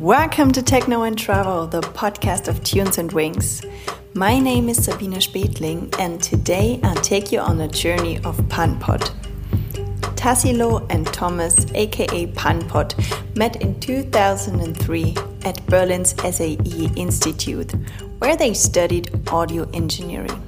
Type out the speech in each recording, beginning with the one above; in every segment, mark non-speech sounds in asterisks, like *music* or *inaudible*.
Welcome to Techno and Travel, the podcast of Tunes and Wings. My name is Sabine Spetling, and today I'll take you on a journey of Pan-Pot. Tassilo and Thomas, aka Pan-Pot, met in 2003 at Berlin's SAE Institute, where they studied audio engineering.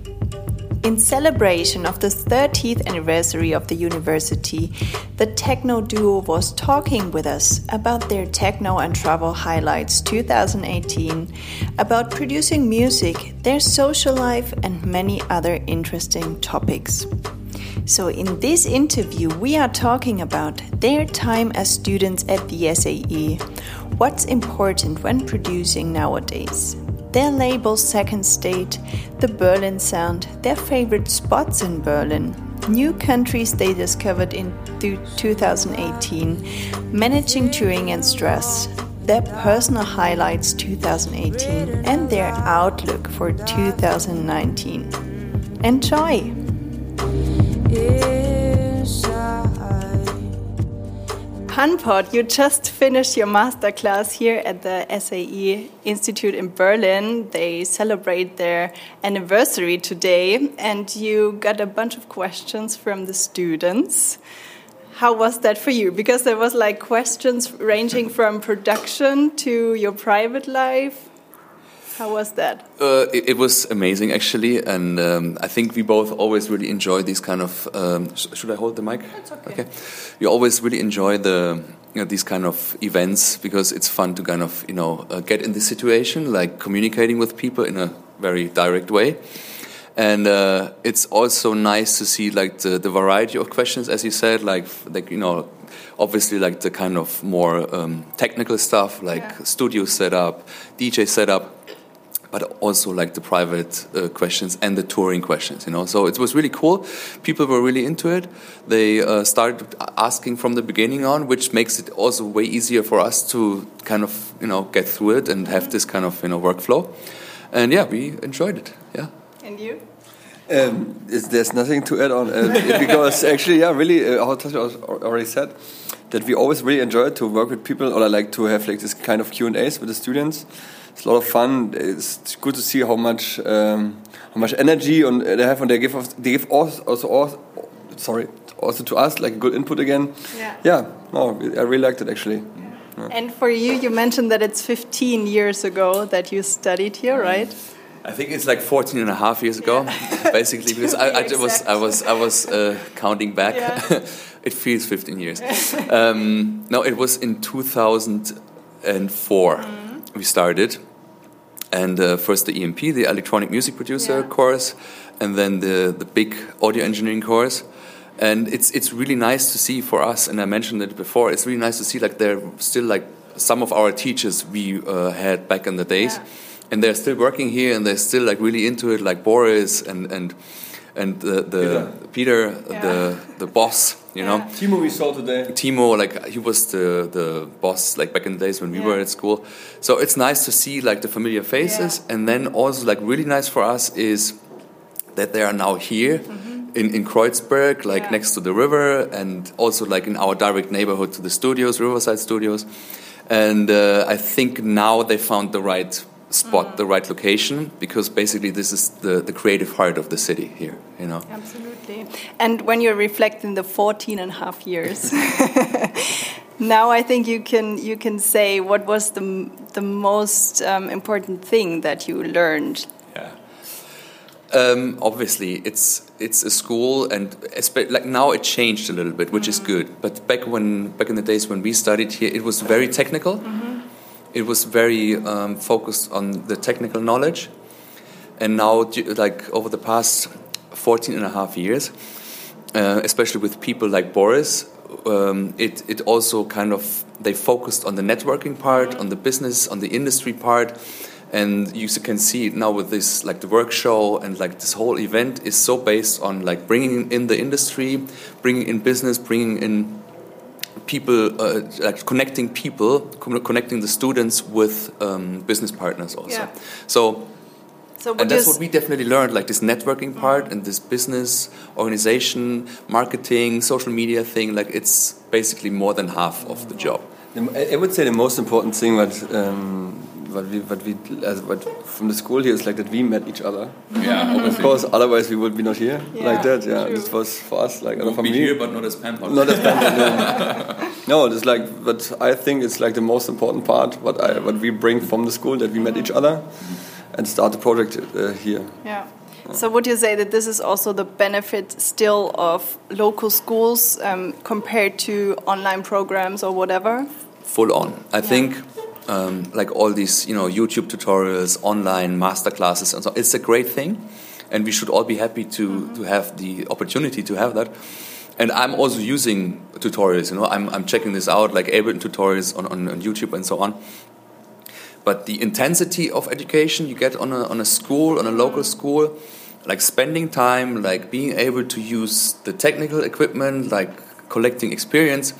In celebration of the 30th anniversary of the university, the techno duo was talking with us about their techno and travel highlights 2018, about producing music, their social life, and many other interesting topics. So, in this interview, we are talking about their time as students at the SAE, what's important when producing nowadays their label Second State, the Berlin Sound, their favorite spots in Berlin, new countries they discovered in 2018, managing touring and stress, their personal highlights 2018, and their outlook for 2019. Enjoy! Pan-Pot, you just finished your masterclass here at the SAE Institute in Berlin. They celebrate their anniversary today, and you got a bunch of questions from the students. How was that for you? Because there was like questions ranging from production to your private life how was that? Uh, it, it, was amazing, actually, and um, I think we both always really enjoy these kind of. Um, sh should I hold the mic? That's okay. okay. You always really enjoy the you know, these kind of events because it's fun to kind of you know uh, get in this situation, like communicating with people in a very direct way. And uh, it's also nice to see like the, the variety of questions, as you said, like like you know obviously like the kind of more um, technical stuff like yeah. studio setup, DJ setup, but also like the private uh, questions and the touring questions, you know. So it was really cool. People were really into it. They uh, started asking from the beginning on, which makes it also way easier for us to kind of, you know, get through it and have this kind of, you know, workflow. And yeah, we enjoyed it. Yeah. And you? Um, there's nothing to add on uh, because actually, yeah, really, uh, how Tasha already said that we always really enjoy to work with people, or I like to have like this kind of Q and A's with the students it's a lot of fun. It's good to see how much um, how much energy and they have, and they give us, they give also, also sorry also to us like good input again. Yeah. Yeah. No, I really liked it actually. Yeah. And for you, you mentioned that it's 15 years ago that you studied here, right? I think it's like 14 and a half years ago, yeah. *laughs* basically, because I, I, *laughs* was I was I was uh, counting back. Yeah. *laughs* it feels 15 years. um, no, it was in 2004 mm. we started, and uh, first the EMP, the electronic music producer yeah. course, and then the the big audio engineering course. And it's it's really nice to see for us, and I mentioned it before. It's really nice to see like they're still like some of our teachers we uh, had back in the days, yeah. and they're still working here, and they're still like really into it, like Boris and and and the, the Peter, Peter yeah. the the boss you know timo we saw today timo like he was the the boss like back in the days when we yeah. were at school so it's nice to see like the familiar faces yeah. and then also like really nice for us is that they are now here mm -hmm. in, in Kreuzberg, like yeah. next to the river, and also like in our direct neighborhood to the studios, Riverside Studios. And uh, I think now they found the right spot, mm. the right location, because basically this is the, the creative heart of the city here, you know. Absolutely. And when you're reflecting the 14 and a half years, *laughs* now I think you can you can say what was the the most um, important thing that you learned. Yeah. Um, obviously, it's it's a school, and like now it changed a little bit, which mm is good. But back when back in the days when we studied here, it was very technical. Mm -hmm. It was very um, focused on the technical knowledge, and now like over the past 14 and a half years, uh, especially with people like Boris, um, it, it also kind of, they focused on the networking part, on the business, on the industry part. And you can see it now with this, like the work show and like this whole event is so based on like bringing in the industry, bringing in business, bringing in people, uh, like connecting people, connecting the students with um, business partners also. Yeah. So so and that's what we definitely learned, like this networking part and this business, organization, marketing, social media thing. Like it's basically more than half of the job. I would say the most important thing what um, what we what we as what from the school here is like that we met each other. Yeah, obviously. Of course, otherwise we would be not here Yeah, like that. Yeah, true. this was for us like We'll for be me. here, but not as Pan-Pot. Not as no. *laughs* no, it's like, but I think it's like the most important part what I what we bring from the school that we met each other and start the project uh, here. Yeah. So would you say that this is also the benefit still of local schools um, compared to online programs or whatever? full on. I think um, like all these, you know, YouTube tutorials, online master classes, and so it's a great thing, and we should all be happy to to have the opportunity to have that. And I'm also using tutorials. You know, I'm I'm checking this out, like Ableton tutorials on, on, on YouTube and so on. But the intensity of education you get on a on a school, on a local school, like spending time, like being able to use the technical equipment, like collecting experience,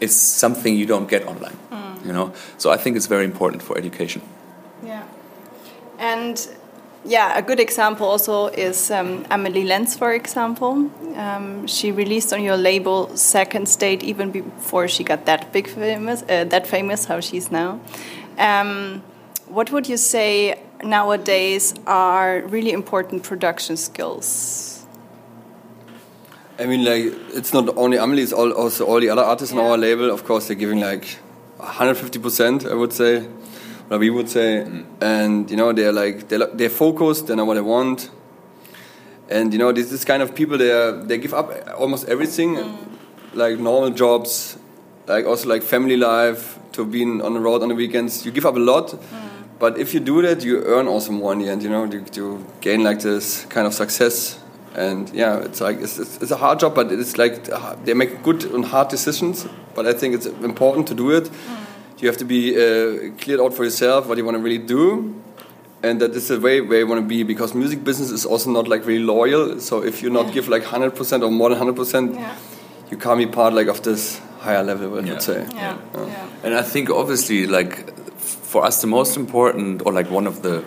is something you don't get online. You know, so I think it's very important for education. Yeah. And yeah, a good example also is um, Amelie Lens, for example. Um, she released on your label Second State even before she got that big famous, uh, that famous how she's now. Um, what would you say nowadays are really important production skills? I mean, like it's not only Amelie; it's all, also all the other artists on our label. Of course, they're giving like 150 percent. I would say, or we would say, mm. and you know, they're like they're, they're focused. They know what they want, and you know, this this kind of people they are, they give up almost everything, mm. like normal jobs, like also like family life to being on the road on the weekends. You give up a lot. Mm. But if you do that, you earn also more in the end. You know, you, you gain like this kind of success, and yeah, it's like it's, it's, it's a hard job, but it's like uh, they make good and hard decisions. But I think it's important to do it. You have to be uh, cleared out for yourself what you want to really do, and that is the way where you want to be because music business is also not like really loyal. So if you not give like hundred percent or more than hundred percent, you can't be part like of this higher level. I Yeah. would say. Yeah. yeah. And I think obviously, like for us, the most important, or like one of the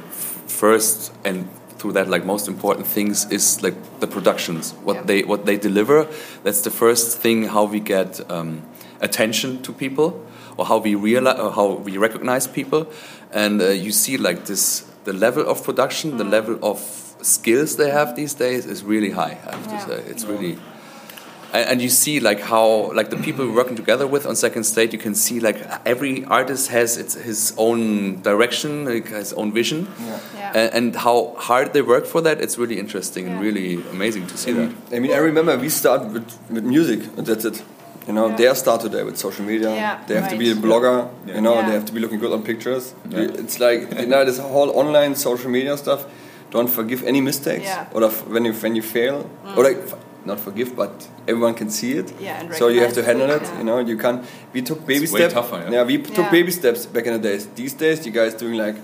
first and through that, like most important things is like the productions, what Yeah. they what they deliver. That's the first thing how we get um, attention to people, or how we realize, or how we recognize people, and uh, you see like this, the level of production, the level of skills they have these days is really high. I have Yeah. to say, it's really and, and you see like how like the people we're working together with on second state you can see like every artist has its his own direction like his own vision Yeah. and, and how hard they work for that it's really interesting and really amazing to see that I mean, I remember we start with, with music, and that's it. You know, Yeah. they start today with social media. Yeah, they have to be a blogger. Yeah. You know, Yeah. they have to be looking good on pictures. Yeah. It's like you know, this whole online social media stuff. Don't forgive any mistakes, Yeah. Or if, when you when you fail, or like f- not forgive, but everyone can see it. Yeah, and so you have to handle it, it. yeah. You know, you can. We took baby It's way steps. tougher, yeah. we took baby steps back in the days. These days, you guys doing like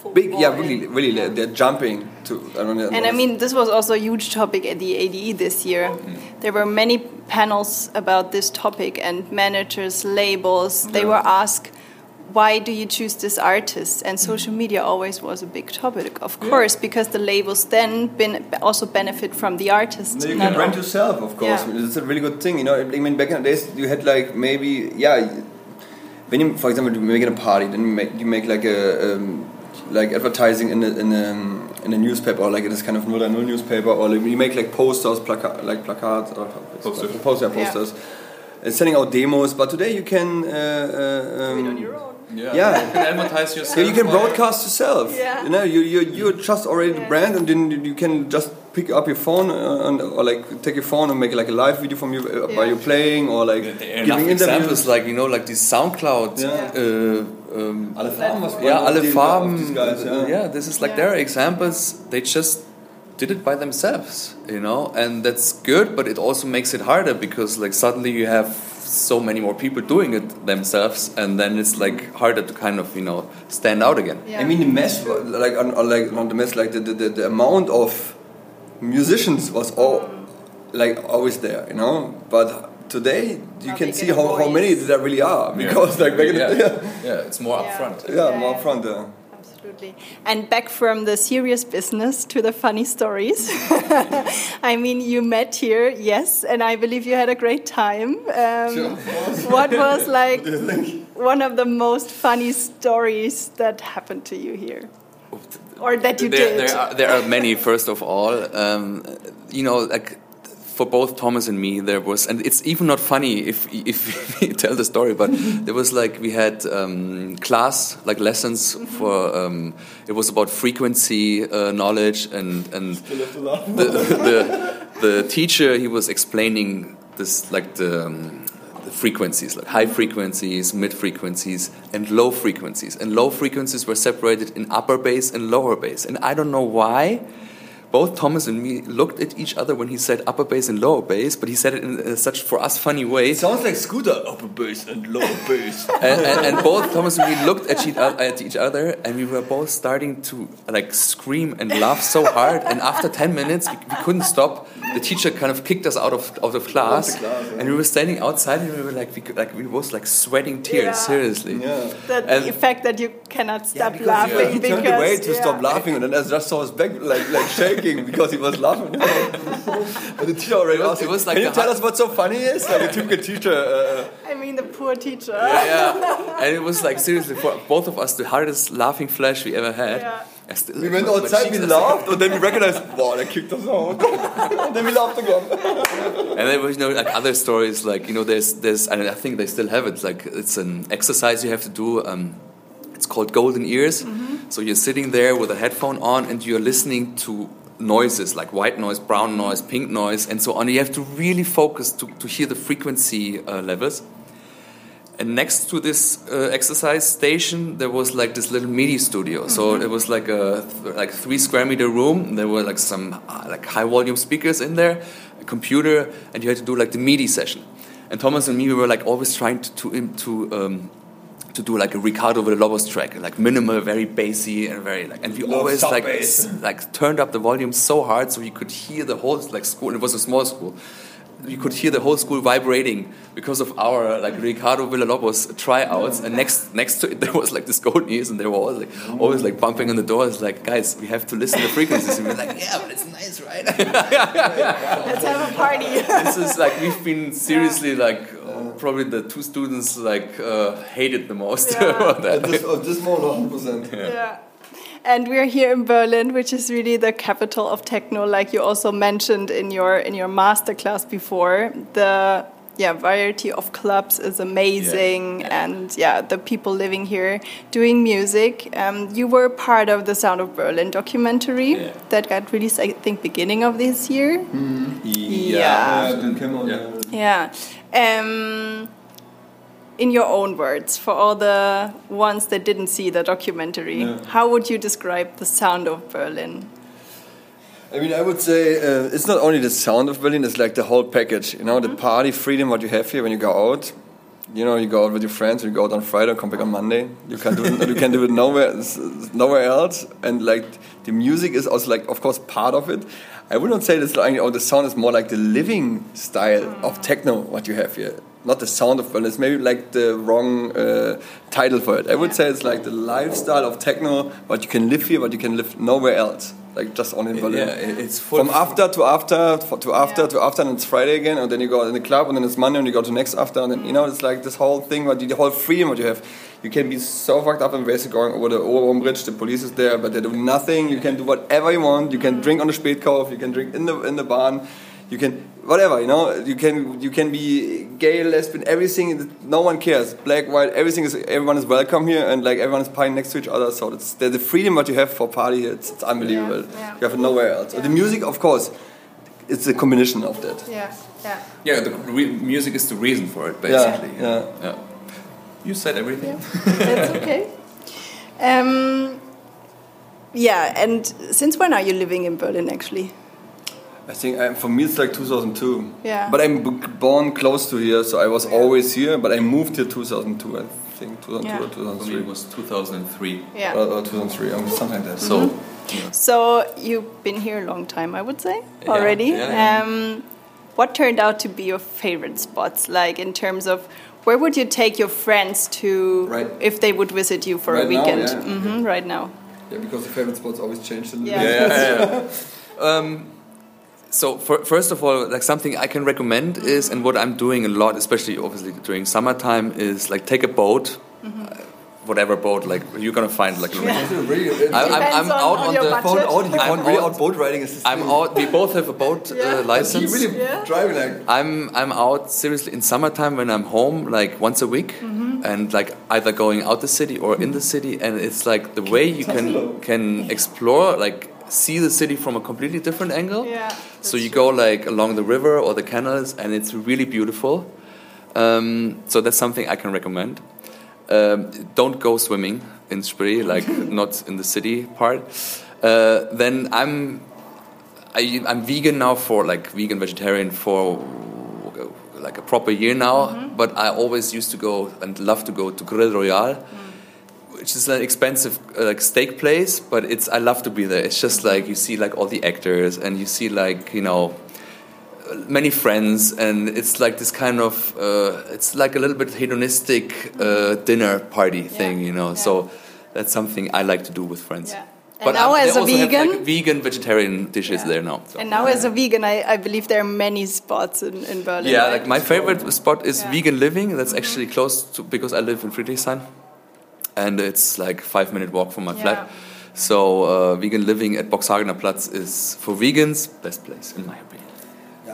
Full big. Yeah, really, really. Yeah. They're jumping to. I don't know. And I mean, this was also a huge topic at the ADE this year. Mm-hmm. There were many panels about this topic, and managers, labels, they were asked, why do you choose this artist? And social media always was a big topic, of course, because the labels then ben also benefit from the artist. No, you can brand yourself, of course. Yeah. It's a really good thing, you know. I mean, back in the days, you had like maybe, yeah. When you, for example, you're making a party, then you make you make like a um, like advertising in a, in a, in a newspaper or like in this kind of null newspaper, or like you make like posters, placa- like placards or Posters. poster Yeah. posters, and sending out demos. But today you can. Uh, uh, um, Do it on your own. Yeah. you can advertise yourself yeah, you can broadcast yourself. Yeah. You know, you you you're just already the brand, and then you can just pick up your phone uh, and, or like take your phone and make like a live video from you uh, Yeah. while you're playing, or like There are enough giving examples interviews. like you know like these SoundCloud Yeah. uh, um, Alle Farben was yeah, alle Farben. guys, yeah. yeah, this is like Yeah. there are examples. They just did it by themselves, you know, and that's good. But it also makes it harder because like suddenly you have so many more people doing it themselves, and then it's like harder to kind of you know stand out again. Yeah. I mean, the mess, like, on, on, like not the mess, like the, the, the, the amount of musicians was all like always there, you know. But today you Now can see get a how, how many there really are Yeah. because like back in yeah. the *laughs* day, yeah, it's more Yeah. upfront. yeah, Yeah, more yeah. upfront. Uh, Absolutely. And back from the serious business to the funny stories. *laughs* I mean, you met here, yes, and I believe you had a great time. Um, sure. what was *laughs* like one of the most funny stories that happened to you here? Or that you there, did? There are, there are many, first of all. Um, you know, like for both Thomas and me, there was, and it's even not funny if if *laughs* we tell the story, but there was like we had um, class like lessons mm -hmm. for. Um, it was about frequency uh, knowledge and and the, the, the teacher he was explaining this like the. Um, the frequencies like high frequencies, mid frequencies, and low frequencies. And low frequencies were separated in upper bass and lower bass. And I don't know why, both Thomas and me looked at each other when he said upper bass and lower bass, but he said it in uh, such for us funny way. It sounds like Scooter, upper bass and lower *laughs* bass. and, and, and, both Thomas and me looked at each, at each other, and we were both starting to like scream and laugh so hard. And after ten minutes, we, we couldn't stop. The teacher kind of kicked us out of out of class, class yeah. and we were standing outside, and we were like we like we was like sweating tears. Yeah. Seriously, yeah. the effect that you cannot stop yeah, laughing. Yeah. He turned away to stop laughing, and then I just saw his back like like shaking because he was laughing. *laughs* but the teacher already asked, it was like Can you tell us what's so funny is? Like a typical teacher. Uh, I mean, the poor teacher. Yeah, yeah. *laughs* And it was like, seriously, for both of us, the hardest laughing flash we ever had. We went outside, we laughed, and then we recognized, wow, they kicked us out. *laughs* and then we laughed again. *laughs* and then you know like other stories, like you know, there's there's, and I think they still have it. Like it's an exercise you have to do. Um, it's called golden ears. Mm -hmm. So you're sitting there with a headphone on, and you're listening to noises like white noise, brown noise, pink noise, and so on. You have to really focus to, to hear the frequency uh, levels. And next to this uh, exercise station, there was like this little MIDI studio. Mm -hmm. So mm-hmm. it was like a th like three square meter room. There were like some uh, like high volume speakers in there, a computer, and you had to do like the MIDI session. And Thomas and me we were like always trying to to, to um, to do like a Ricardo Villalobos track, like minimal, very bassy and very like, and we Love always like like turned up the volume so hard so you could hear the whole like school. It was a small school. You could hear the whole school vibrating because of our like Ricardo Villalobos tryouts, and next next to it *laughs* there was like this Golden Ears, and they were always like always like bumping on the doors, like guys, we have to listen to frequencies. And we are like, yeah, but it's nice, right? *laughs* Let's have a party. *laughs* this is like we've been seriously like probably the two students like uh, hated the most yeah. about that. At this, at this moment, 100%. Yeah. yeah. And we're here in Berlin, which is really the capital of techno, like you also mentioned in your in your master class before. The yeah variety of clubs is amazing yeah. and yeah the people living here doing music um, you were part of the sound of berlin documentary yeah. that got released i think beginning of this year mm. yeah yeah, yeah. Um, in your own words, for all the ones that didn't see the documentary, how would you describe the sound of Berlin? I mean, I would say uh, it's not only the sound of Berlin; it's like the whole package. You know, mm -hmm. the mm-hmm. party freedom what you have here when you go out. You know, you go out with your friends, you go out on Friday, come back on Monday. You can do it, you can do it nowhere, nowhere else. And like the music is also like, of course, part of it. I would not say this like, oh, the sound is more like the living style of techno, what you have here. Not the sound of Berlin, it's maybe like the wrong uh, title for it. I would say it's like the lifestyle of techno, what you can live here, but you can live nowhere else like just on in Berlin. Yeah, it's full from after to after to after yeah. to after, and it's Friday again, and then you go in the club, and then it's Monday, and you go to next after, and then you know it's like this whole thing, what the whole freedom what you have. You can be so fucked up and basically going over the Oberbaum Bridge. The police is there, but they do nothing. You can do whatever you want. You can drink on the Spätkauf. You can drink in the in the barn you can whatever you know you can you can be gay lesbian everything no one cares. Black white everything is everyone is welcome here and like everyone is playing next to each other. So it's the, the freedom that you have for party it's, it's unbelievable. Yeah, yeah. you have it nowhere else. Yeah. the music of course it's a combination of that. Yeah yeah. Yeah the music is the reason for it basically. yeah, yeah. you said everything. That's okay. *laughs* Um, yeah and since when are you living in berlin actually I think um, for me it's like 2002. Yeah. But I'm born close to here, so I was yeah. always here. But I moved here 2002. I think 2002 yeah. or 2003. For me it was 2003. Yeah. Or, or 2003, um, something like that. So. Mm -hmm. So you've been here a long time, I would say already. Yeah, um, what turned out to be your favorite spots? Like in terms of where would you take your friends to right. if they would visit you for right a weekend? Now, mm -hmm, right now. Yeah, because the favorite spots always change a little Yeah. bit. yeah, yeah. *laughs* um, so for, first of all, like something I can recommend is, and what I'm doing a lot, especially obviously during summertime, is like take a boat, uh, whatever boat, like you're gonna find like. a It's really- I- I'm, I'm Depends on- out on on, the. budget. out he I'm really out- out boat riding is I'm out. We both have a boat Yeah. uh, license. really Yeah. driving like I'm I'm out seriously in summertime when I'm home like once a week Mm-hmm. and like either going out the city or in the city and it's like the way you can can explore like see the city from a completely different angle. Yeah, So you go like along the river or the canals and it's really beautiful. Um, so that's something I can recommend. Um, don't go swimming in Spree, like *laughs* not in the city part. Uh, then I'm I, I'm vegan now for like vegan vegetarian for like a proper year now. But I always used to go and love to go to Grill Royale, which is an expensive uh, like steak place. But it's I love to be there. It's just like you see like all the actors and you see like you know many friends and it's like this kind of uh, it's like a little bit hedonistic uh, dinner party thing you know yeah. so that's something i like to do with friends Yeah. but And now they as a also have, vegan- like, vegan vegetarian dishes Yeah. there now so. And now, as a vegan, I, I believe there are many spots in, in Berlin. yeah right? like my favorite spot is Yeah. Vegan living that's actually close to because i live in friedrichshain and it's like five minute walk from my Yeah. flat so uh, vegan living at boxhagener platz is for vegans best place in my opinion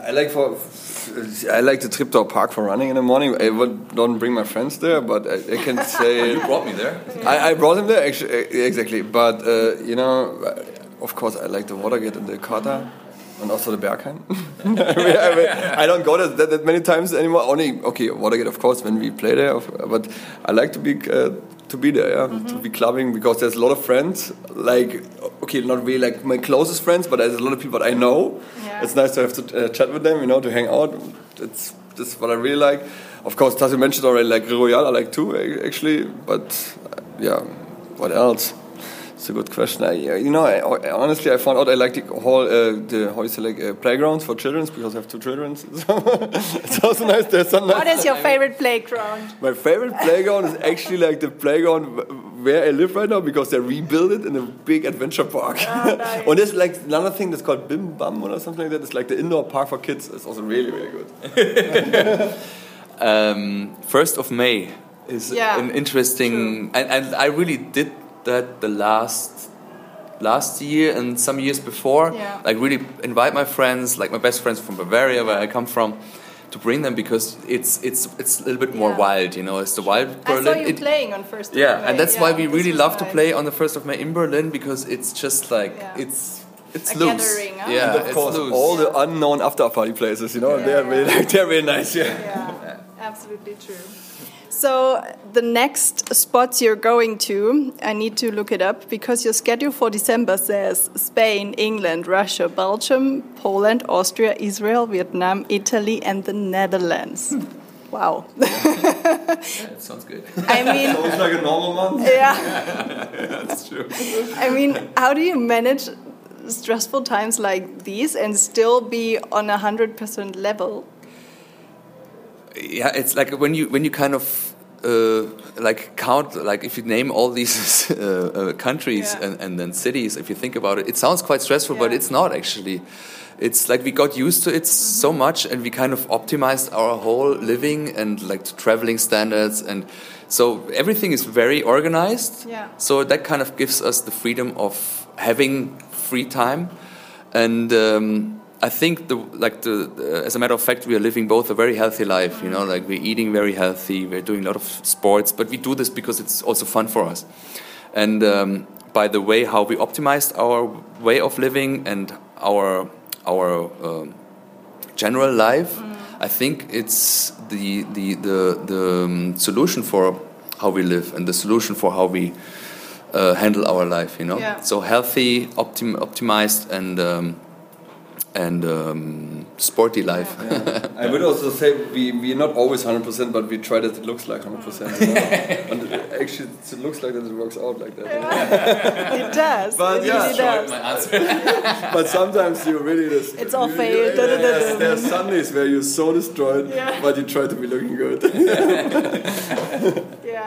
I like for I like the Treptower Park for running in the morning. I would don't bring my friends there, but I, I can *laughs* say you brought me there I, I brought him there actually exactly. But uh, you know, of course, I like the Watergate and the Kater. And also the Berghain. *laughs* I, mean, I, mean, I don't go there that, that many times anymore. Only okay, Watergate, of course, when we play there. But I like to be uh, to be there, yeah, to be clubbing because there's a lot of friends. Like okay, not really like my closest friends, but there's a lot of people that I know. Yeah. It's nice to have to uh, chat with them, you know, to hang out. It's that's what I really like. Of course, Tassi mentioned already like Royal, I like too actually. But uh, yeah, what else? It's a good question. I, you know, I, I- honestly, I found out I like the whole uh, the how you say like uh, playgrounds for children because I have two children. *laughs* So it's also nice. There's some nice. What is your favorite playground? My favorite playground is actually like the playground where I live right now because they rebuilt it in a big adventure park. Oh, *laughs* nice. and there's like another thing that's called Bim Bam or something like that. It's like the indoor park for kids. It's also really really good. *laughs* um, first of May is Yeah, an interesting, and, and I really did that the last last year and some years before. Yeah. Like really invite my friends, like my best friends from Bavaria, where I come from, to bring them because it's it's it's a little bit more Yeah. wild. You know, it's the wild Berlin. I Berlin. saw you It- playing on first. of yeah, May. and that's Yeah, why we really love to play on the first of May in Berlin because it's just like Yeah. it's it's A loose. gathering, huh? Yeah, And of it's course, loose. all the unknown after party places. You know, Yeah, they're yeah. really like, *laughs* they're really nice. Yeah. Yeah, absolutely true. So the next spots you're going to, I need to look it up because your schedule for December says Spain, England, Russia, Belgium, Poland, Austria, Israel, Vietnam, Italy, and the Netherlands. Hmm. Wow. That sounds good. I mean, *laughs* Sounds like a normal month. yeah. *laughs* That's true. I mean, how do you manage stressful times like these and still be on a hundred percent level? Yeah it's like when you when you kind of uh, like count like if you name all these *laughs* uh, uh, countries Yeah. and, and then cities if you think about it it sounds quite stressful but it's not actually it's like we got used to it so Mm-hmm. much and we kind of optimized our whole living and like traveling standards and so everything is very organized Yeah. so that kind of gives us the freedom of having free time and um, I think the like the, the as a matter of fact we are living both a very healthy life you know like we're eating very healthy we're doing a lot of sports but we do this because it's also fun for us and um, by the way how we optimized our way of living and our our um, general life I think it's the the the, the um, solution for how we live and the solution for how we uh, handle our life you know Yeah. so healthy optim optimized and um, and um, sporty life I would also say we we're not always 100%, but we try that it looks like 100%. You know? *laughs* and it, actually, it looks like that it works out like that. *laughs* It does. But it yeah, really does. *laughs* But sometimes you really just It's all you- failed. you- There's, there's Sundays where you're so destroyed, Yeah. but you try to be looking good.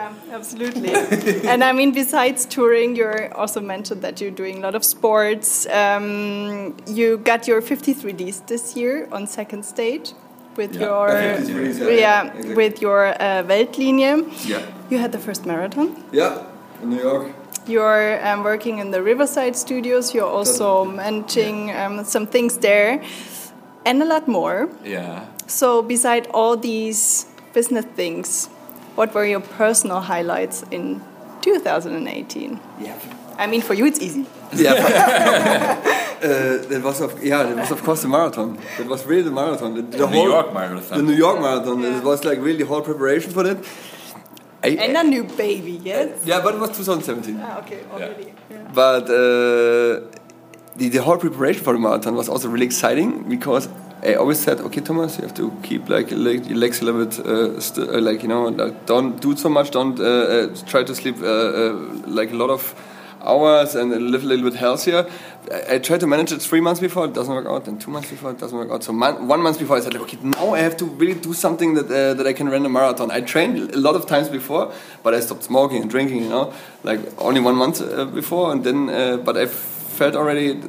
Yeah. Yeah, absolutely. *laughs* and I mean, besides touring, you also mentioned that you're doing a lot of sports. Um, you got your 53Ds this year on Second State with Yeah. your Yeah, 53s, yeah, yeah, yeah, exactly. with your uh, Weltlinie. Yeah. You had the first marathon. Yeah, in New York. You're um, working in the Riverside Studios. You're also managing um, some things there, and a lot more. Yeah. So, beside all these business things, what were your personal highlights in 2018? Yeah. I mean, for you, it's easy. Yeah, *laughs* uh, that was of yeah, that was of course the marathon. That was really the marathon. The, the New whole, York Marathon. The New York marathon. Yeah. It was like really the whole preparation for that. I, And a new baby, yes? yeah, but it was 2017. Ah, okay, already. Yeah. But uh, the, the whole preparation for the marathon was also really exciting because I always said, okay, Thomas, you have to keep like your leg- your legs a little bit, uh, st- uh, like you know, like, don't do so much. Don't uh, uh, try to sleep uh, uh, like a lot of hours and live a little bit healthier. I, I tried to manage it three months before, it doesn't work out. Then two months before, it doesn't work out. So mon- one month before, I said, okay, now I have to really do something that that I can run a marathon. I trained a lot of times before, but I stopped smoking and drinking. You know, like only one month before, and then, but I felt already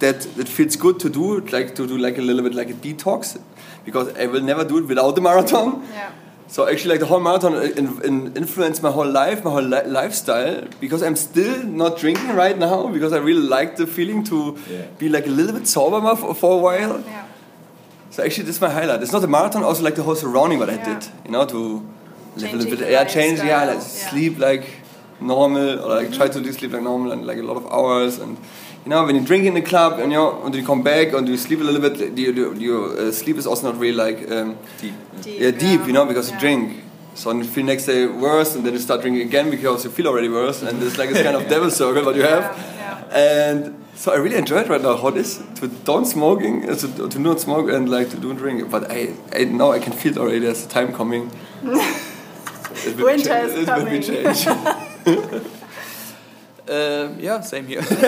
that it feels good to do it, like to do like a little bit like a detox, because I will never do it without the marathon. Yeah. So actually, like the whole marathon uh, in, in influenced my whole life, my whole li lifestyle, because I'm still not drinking right now because I really like the feeling to Yeah. be like a little bit sober for, for a while. Yeah. So actually, this is my highlight. It's not the marathon, also like the whole surrounding what I did. You know, to live a little bit, the yeah, change, yeah, like yeah. sleep like normal, or like try to do mm-hmm. sleep like normal and like a lot of hours. And you know, when you drink in the club and you know, and you come back and you sleep a little bit, your, your, your uh, sleep is also not really like um, Deep. Deep, yeah, deep, you know, because Yeah. you drink. So then you feel next day worse, and then you start drinking again because you feel already worse, and it's like this kind of *laughs* devil circle what you have. Yeah, And so I really enjoy it right now. How it is to don't smoking, uh, to, to not smoke, and like to don't drink. But I, I now I can feel it already. There's a time coming. *laughs* It will Winter change- is it will be coming. *laughs* change. Um, yeah, same here. *laughs* no,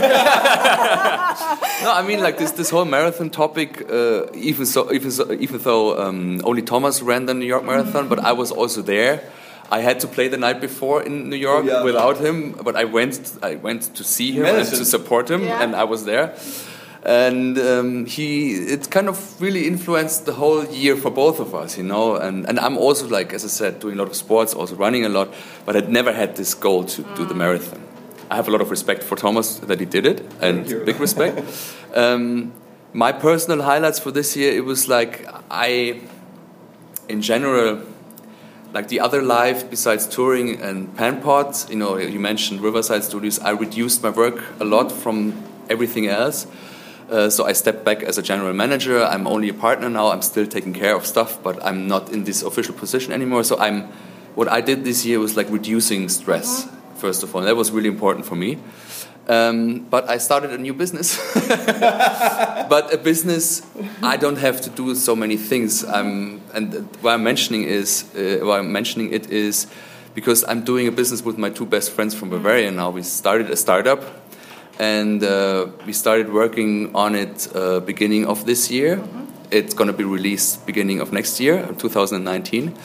I mean like this this whole marathon topic. Uh, even so, even so, even though um, only Thomas ran the New York Marathon, but I was also there. I had to play the night before in New York yeah. without him, but I went. I went to see him and to support him, Yeah. and I was there. And um, he, it kind of really influenced the whole year for both of us, you know. And and I'm also like, as I said, doing a lot of sports, also running a lot, but I'd never had this goal to do the marathon. I have a lot of respect for Thomas that he did it, and big respect. um, my personal highlights for this year, it was like I, in general, like the other life besides touring and Pan-Pot, you know, you mentioned Riverside Studios. I reduced my work a lot from everything else. Uh, so I stepped back as a general manager. I'm only a partner now. I'm still taking care of stuff, but I'm not in this official position anymore. So I'm, what I did this year was like reducing stress. First of all, that was really important for me. Um, but I started a new business. *laughs* but a business, I don't have to do so many things. I'm, and why I'm mentioning is, uh, why I'm mentioning it is, because I'm doing a business with my two best friends from Bavaria now. We started a startup, and uh, we started working on it uh, beginning of this year. It's going to be released beginning of next year, 2019.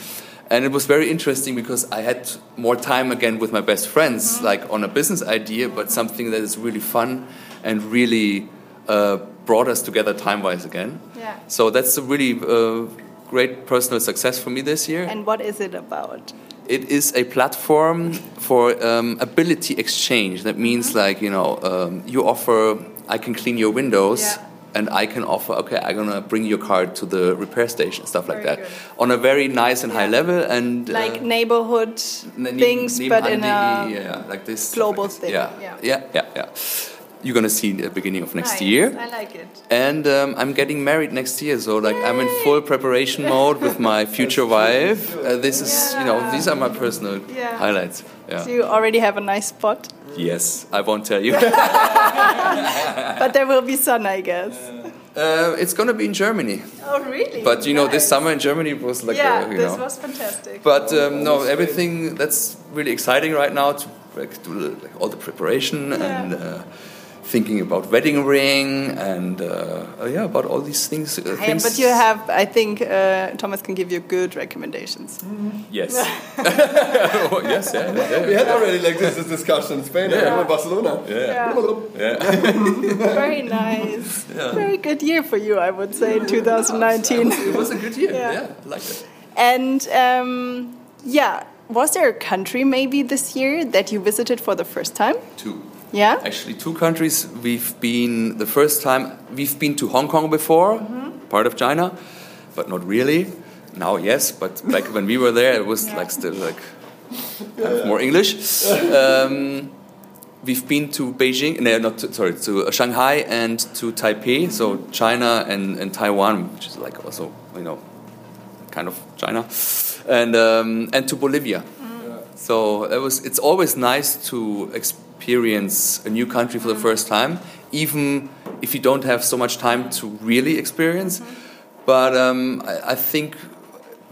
And it was very interesting because I had more time again with my best friends, like on a business idea, but something that is really fun and really uh, brought us together time wise again. Yeah. So that's a really uh, great personal success for me this year. And what is it about? It is a platform for um, ability exchange. That means, like, you know, um, you offer, I can clean your windows. Yeah. And I can offer, okay, I'm gonna bring your car to the repair station, stuff like Very that, good. on a very nice and high Yeah. level, and Like uh, neighborhood ne- ne- things, but in a yeah, like this global like this. thing, Yeah. yeah. yeah, yeah, yeah. You're gonna see at the beginning of next Nice. year. I like it. And um, I'm getting married next year, so like I'm in full preparation *laughs* mode with my future wife. Uh, this is, you know, these are my personal Yeah. highlights. Yeah. Do you already have a nice spot? Yes, I won't tell you. *laughs* But there will be sun, I guess. uh, it's gonna be in Germany, Oh, really? but you know, this summer in Germany was like, yeah, uh, you this know. was fantastic. But um, no, everything that's really exciting right now to like, do like, all the preparation and uh, thinking about wedding ring and uh, uh, yeah, about all these things. Uh, Yeah, but you have, I think uh, Thomas can give you good recommendations. yes, *laughs* *laughs* Oh, yes, yeah, yeah, We had already like this, this discussion in Spain Yeah. and Barcelona. yeah. Yeah. *laughs* Very nice. Yeah. Very good year for you, I would say, in 2019. It was a good year. Yeah. Yeah, I liked it. And um, yeah, was there a country maybe this year that you visited for the first time? Two. Yeah? Actually, two countries. We've been the first time. We've been to Hong Kong before, part of China, but not really. Now, yes, but back when we were there, it was like still like *laughs* kind of more English. Um, we've been to Beijing, no, not to, sorry, to Shanghai and to Taipei, so China and, and Taiwan, which is like also you know kind of China, and um, and to Bolivia. So it was. It's always nice to experience a new country for the first time, even if you don't have so much time to really experience. But um, I, I think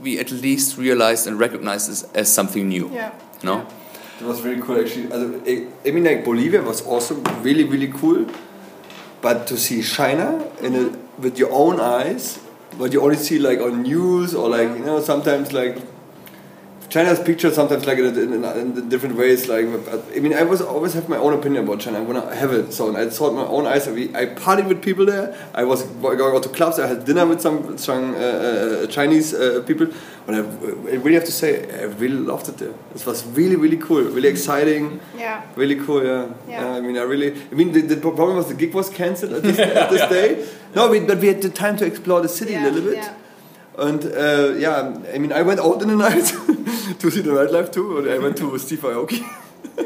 we at least realized and recognized this as something new. Yeah. No. It was really cool actually. Also, I, I mean, like Bolivia was also really, really cool. But to see China in a, with your own eyes, what you only see like on news or like you know sometimes like China's pictured sometimes like in, in, in different ways. Like I mean, I was always have my own opinion about China. I want to have it. So and I saw it my own eyes. I, I partied with people there. I was going out to clubs. I had dinner with some, some uh, uh, Chinese uh, people. And I, I really have to say, I really loved it there. It was really, really cool, really exciting. Yeah. Really cool, yeah. Yeah. I mean, I really. I mean, the, the problem was the gig was cancelled at this, at this *laughs* day. No, we, but we had the time to explore the city Yeah, a little bit. yeah. And uh, yeah, I mean, I went out in the *laughs* night to see the nightlife too. And I went to Steve Aoki. *laughs* but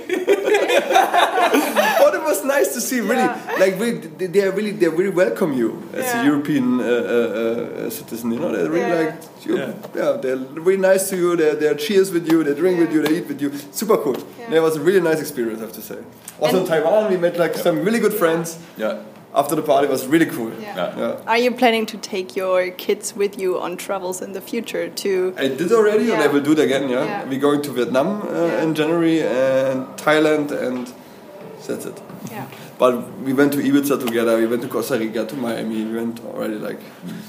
it was nice to see, really, Yeah. like really, they they are really, they really welcome you as Yeah. a European uh, uh, uh, citizen. You know, they really Yeah. like you. Yeah. they're really nice to you. They they cheers with you. They drink with you. They eat with you. Super cool. Yeah. Yeah, it was a really nice experience, I have to say. Also in Taiwan, we met like some really good friends. Yeah. After the party, was really cool. Yeah. Yeah. Yeah. Are you planning to take your kids with you on travels in the future too? I did already, and I will do it again. Yeah, Yeah. we're going to Vietnam uh, Yeah. in January and Thailand, and that's it. Yeah. But we went to Ibiza together. We went to Costa Rica, to Miami. We went already like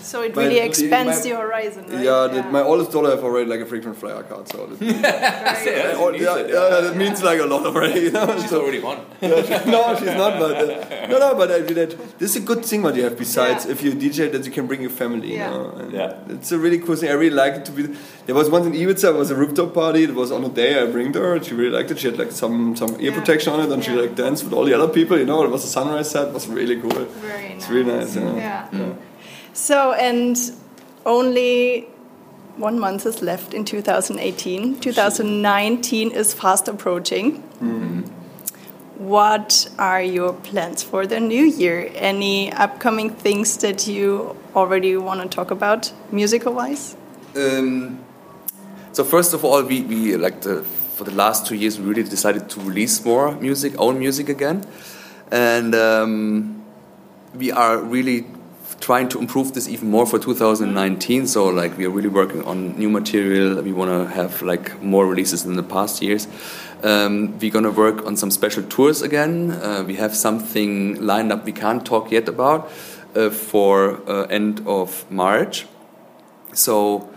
So it My- really the- expands my- the horizon, right? yeah. The, my oldest daughter have already like a frequent flyer card, so *laughs* that, Very Yeah. oh, yeah, yeah, that means like a lot already. You know? She's So- already on. *laughs* no, she's not. But uh, no, no. But I mean, that, this is a good thing what you have besides Yeah. if you DJ that you can bring your family. Yeah. You know? Yeah. it's a really cool thing. I really like it to be. There was once in Ibiza. It was a rooftop party. It was on a day I bring her. and She really liked it. She had like some some ear Yeah. protection on it, and she like danced with all the other people. You know, it was a sunrise set. It was really cool. Very nice. It's really nice. Yeah. Yeah. So, and only one month is left in 2018. 2019 is fast approaching. What are your plans for the new year? Any upcoming things that you already want to talk about, musical wise? Um, so first of all, we, we like the for the last two years we really decided to release more music, own music again, and um, we are really trying to improve this even more for 2019. So like we are really working on new material. We want to have like more releases than the past years. Um, we're gonna work on some special tours again. Uh, we have something lined up we can't talk yet about uh, for uh, end of March. So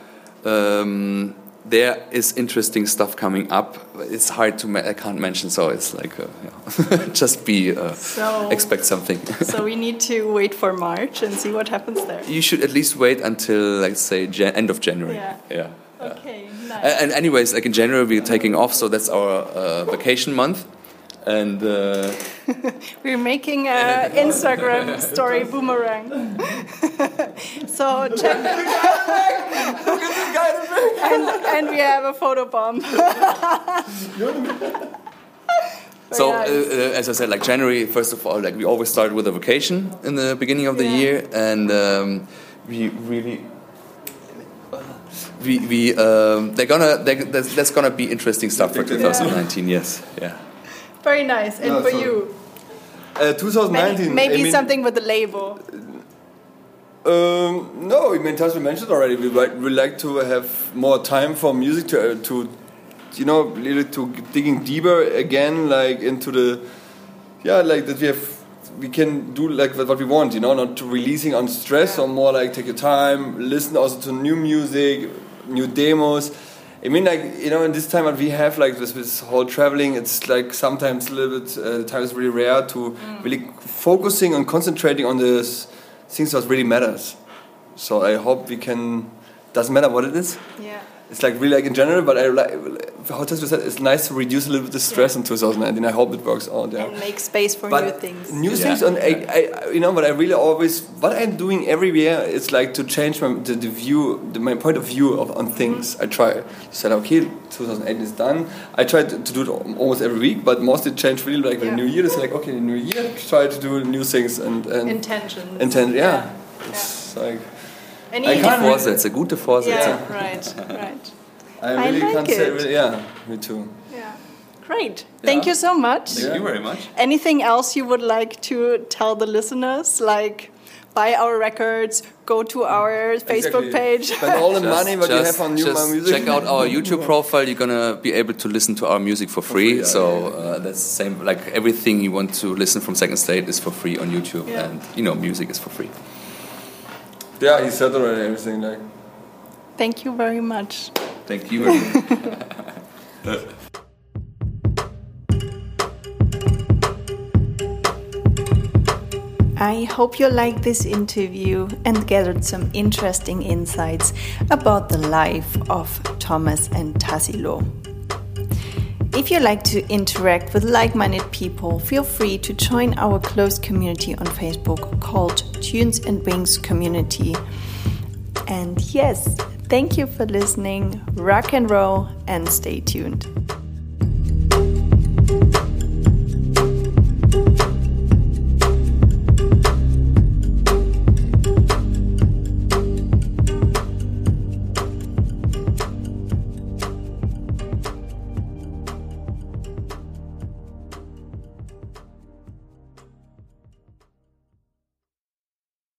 um, there is interesting stuff coming up. It's hard to ma- I can't mention, so it's like uh, yeah. *laughs* just be uh, So- expect something. *laughs* so we need to wait for March and see what happens there. you should at least wait until like say Jan- end of January. Yeah. yeah. Okay, nice. And anyways, like in January we're taking off, so that's our uh, vacation month. And uh, *laughs* We're making an Instagram story boomerang. so check. And, and we have a photo bomb. *laughs* so, uh, uh, as I said, like January, first of all, like we always start with a vacation in the beginning of the Yeah. year, and um, we really. We, we um, they're gonna they, there's, there's gonna be interesting stuff for 2019 yes yeah Very nice. And Yeah, for so- you, Uh, 2019. maybe, maybe I mean, something with the label. Um, no, I mean, as we mentioned already, we like, we like to have more time for music to, uh, to you know, really to digging deeper again, like into the, yeah, like that we have we can do like what we want, you know, not to releasing on stress or more like take your time, listen also to new music, new demos. I mean, like you know, in this time that we have like this, this whole traveling, it's like sometimes a little bit. Uh, the time is really rare to mm. really focusing and concentrating on the things that really matters. So I hope we can. Doesn't matter what it is. Yeah it's like really like in general, but I like how Tesla said it's nice to reduce a little bit the stress yeah. in 2019. I hope it works out. Yeah, and make space for but new things. New yeah. things, and I, I, you know, but I really always what I'm doing every year is like to change my the, the view, the, my point of view of on things. Mm -hmm. I try to say, okay, 2018 is done. I try to, to, do it almost every week, but mostly change really like yeah. the new year. It's like okay, the new year, try to do new things and, and intentions. Intent, yeah. It's like Any gute Vorsätze, gute Vorsätze. Yeah, right, right. I really I like can't it. say, really, yeah, me too. Yeah. Great. Thank you so much. Thank yeah. you very much. Anything else you would like to tell the listeners? Like, buy our records, go to our Facebook page. Spend all the just, *laughs* money what you have on new music. Check out our *laughs* YouTube profile. You're gonna be able to listen to our music for free. For free yeah, so yeah, uh, that's the same. Like everything you want to listen from Second State is for free on YouTube, and you know music is for free. Yeah, he said already everything. Like. Thank you very much. Thank you very much. *laughs* I hope you liked this interview and gathered some interesting insights about the life of Thomas and Tassilo. If you like to interact with like minded people, feel free to join our closed community on Facebook called Tunes and Wings Community. And yes, thank you for listening, rock and roll, and stay tuned.